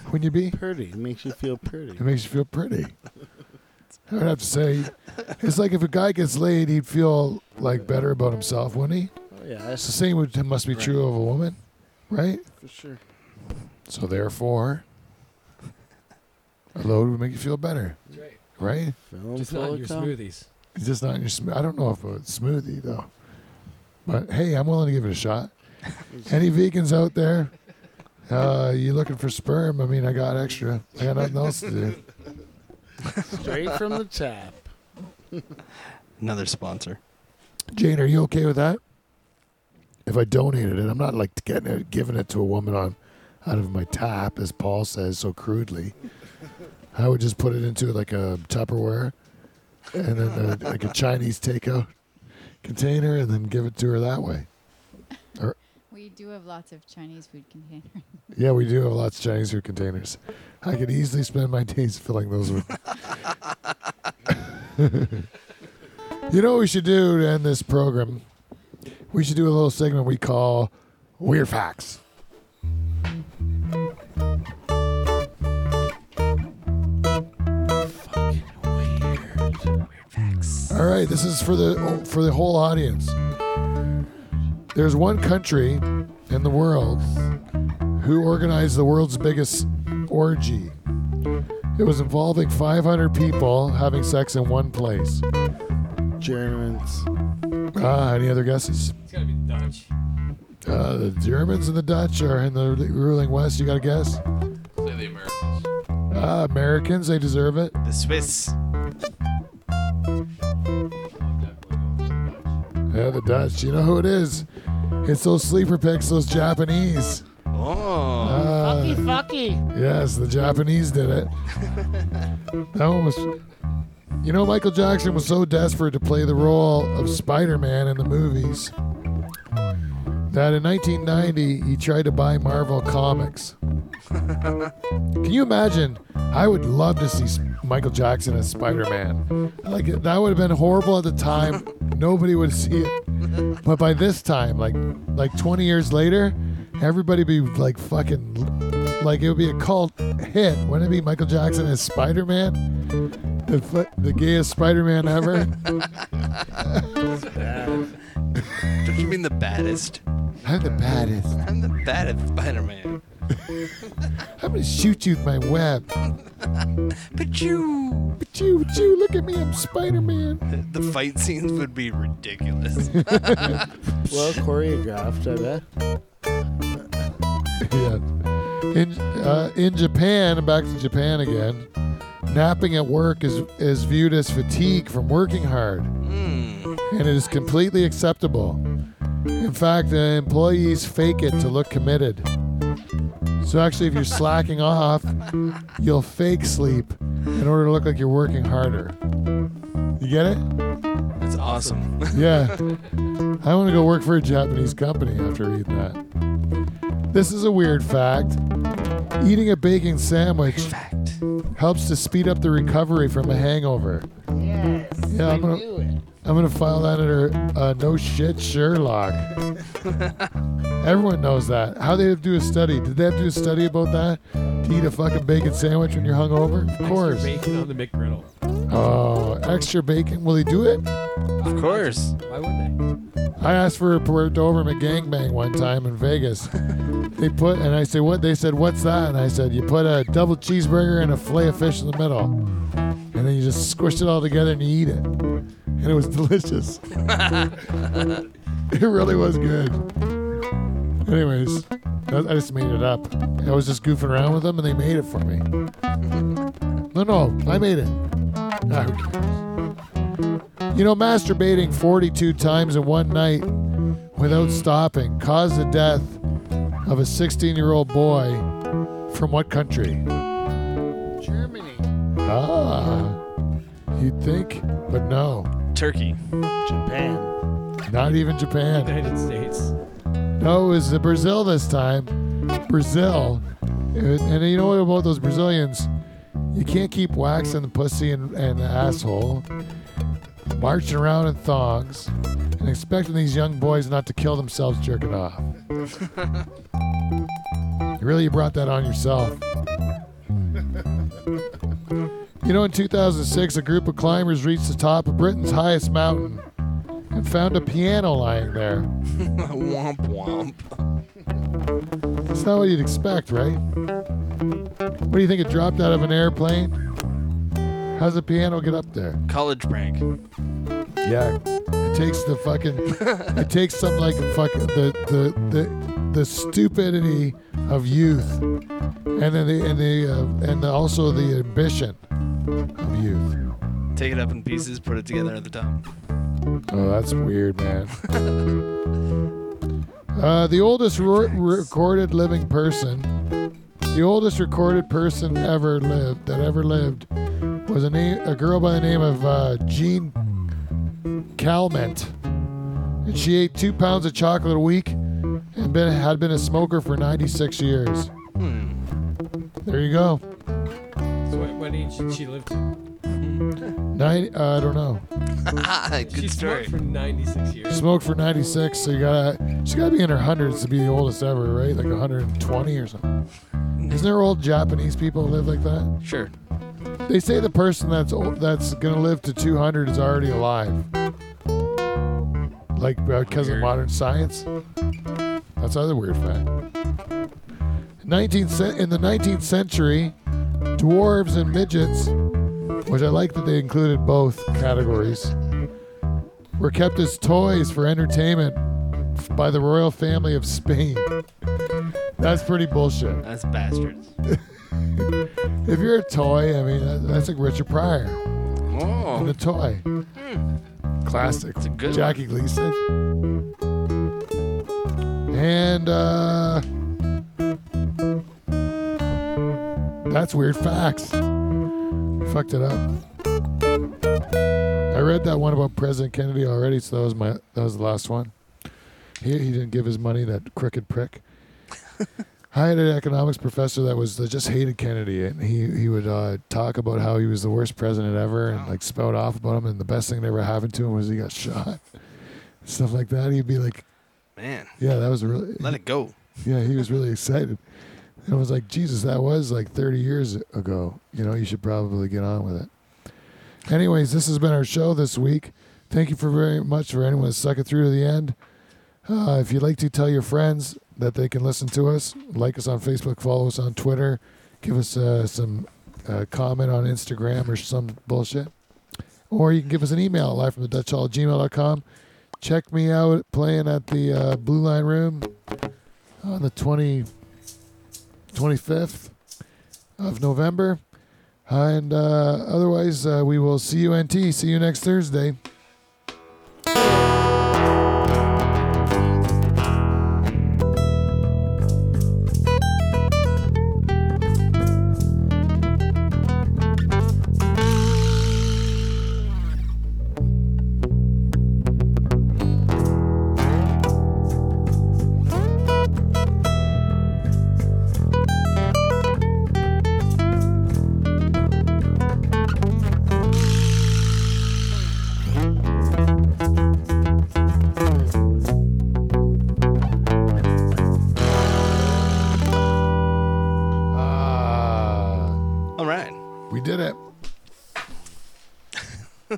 Wouldn't you be? Pretty. It makes you feel pretty. It makes you feel pretty. I would have to say, it's like if a guy gets laid, he'd feel like better about himself, wouldn't he? Oh, yeah, It's the same would must be true of a woman, right? for sure. So therefore, a load would make you feel better, That's right. right? Film Just full not of your cum. smoothies. It's just not in your. Sm- I don't know if it's a smoothie though, but hey, I'm willing to give it a shot. Any vegans out there? Uh, you looking for sperm? I mean, I got extra. I got nothing else to do. Straight from the tap. Another sponsor. Jane, are you okay with that? If I donated it, I'm not like getting it, giving it to a woman on out of my tap, as Paul says so crudely. I would just put it into like a Tupperware, and then a, like a Chinese takeout container, and then give it to her that way. We do have lots of Chinese food containers. Yeah, we do have lots of Chinese food containers. I could easily spend my days filling those with. you know what we should do to end this program? We should do a little segment we call Weird Facts. Fucking weird. Weird facts. All right, this is for the for the whole audience. There's one country in the world who organized the world's biggest orgy. It was involving 500 people having sex in one place. Germans. Ah, any other guesses? It's gotta be Dutch. Uh, the Germans and the Dutch are in the ruling West. You got to guess? Say the Americans. Ah, Americans, they deserve it. The Swiss. Yeah, the Dutch. You know who it is? It's those sleeper picks, those Japanese. Oh. Ah, fucky. yes, the Japanese did it. that one was. You know, Michael Jackson was so desperate to play the role of Spider Man in the movies that in 1990 he tried to buy Marvel Comics. Can you imagine? I would love to see Michael Jackson as Spider Man. Like that would have been horrible at the time. Nobody would see it. But by this time, like like 20 years later, everybody would be like fucking like it would be a cult hit. Wouldn't it be Michael Jackson as Spider Man? The the gayest Spider Man ever. Don't you mean the baddest? I'm the baddest. I'm the baddest Spider-Man. I'm gonna shoot you with my web. But you. But you, but you, look at me, I'm Spider Man. The fight scenes would be ridiculous. Well choreographed, I bet. yeah. In uh, in Japan, back to Japan again. Napping at work is is viewed as fatigue from working hard, Hmm. and it is completely acceptable. In fact, uh, employees fake it to look committed. So actually, if you're slacking off, you'll fake sleep in order to look like you're working harder. You get it? It's awesome. Yeah. I want to go work for a Japanese company after reading that. This is a weird fact. Eating a bacon sandwich Fact. Helps to speed up the recovery from a hangover. Yeah. Yeah, I'm gonna, I'm gonna file that under uh, no shit Sherlock. Everyone knows that. How they have to do a study? Did they have to do a study about that? To eat a fucking bacon sandwich when you're hungover? Of Extra course. bacon on the McGriddle. Oh, extra bacon. Will he do it? Of course. Why wouldn't they? I asked for a Doberman gangbang one time in Vegas. they put, and I said, what? They said, what's that? And I said, you put a double cheeseburger and a fillet of fish in the middle. And then you just squish it all together and you eat it. And it was delicious. it really was good. Anyways, I I just made it up. I was just goofing around with them and they made it for me. No, no, I made it. Ah. You know, masturbating 42 times in one night without stopping caused the death of a 16 year old boy from what country? Germany. Ah, you'd think, but no, Turkey. Japan. not even Japan. United States. No, it was Brazil this time. Brazil. And, and you know what about those Brazilians? You can't keep waxing the pussy and, and the asshole, marching around in thongs, and expecting these young boys not to kill themselves jerking off. really, you brought that on yourself. You know, in 2006, a group of climbers reached the top of Britain's highest mountain and found a piano lying there. womp womp. That's not what you'd expect, right? What do you think? It dropped out of an airplane? How's the piano get up there? College prank. Yeah, it takes the fucking. it takes something like fucking the the the the stupidity of youth, and then the and the uh, and also the ambition of youth. Take it up in pieces, put it together at the top. Oh, that's weird, man. uh, the oldest recorded living person, the oldest recorded person ever lived that ever lived, was a name, a girl by the name of uh, Jean Calment, and she ate two pounds of chocolate a week, and been had been a smoker for 96 years. Hmm. There you go. So what, what age did she live to? Nine, uh, I don't know. Good she story. smoked for 96 years. Smoked for 96, so you gotta, she gotta be in her hundreds to be the oldest ever, right? Like 120 or something. Isn't there old Japanese people who live like that? Sure. They say the person that's old, that's gonna live to 200 is already alive. Like uh, because of Weird. modern science. That's another weird fact. 19th cen- in the 19th century, dwarves and midgets, which I like that they included both categories, were kept as toys for entertainment by the royal family of Spain. That's pretty bullshit. That's bastards. If you're a toy, I mean, that's like Richard Pryor Oh. a toy. Classic. It's a good Jackie Gleason. And uh that's weird facts. Fucked it up. I read that one about President Kennedy already, so that was my that was the last one. He he didn't give his money that crooked prick. I had an economics professor that was that just hated Kennedy, and he he would uh, talk about how he was the worst president ever, and like spout off about him, and the best thing that ever happened to him was he got shot, stuff like that. He'd be like, Man, "Yeah, that was really let it go. yeah." He was really excited, and I was like, "Jesus, that was like 30 years ago. You know, you should probably get on with it." Anyways, this has been our show this week. Thank you for very much for anyone that stuck it through to the end. Uh, if you'd like to tell your friends that they can listen to us, like us on Facebook, follow us on Twitter, give us uh, some uh, comment on Instagram or some bullshit. Or you can give us an email, live from the Dutch Hall gmail.com. Check me out playing at the uh, Blue Line Room on the 20, 25th of November. And uh, otherwise, uh, we will see you, NT. See you next Thursday.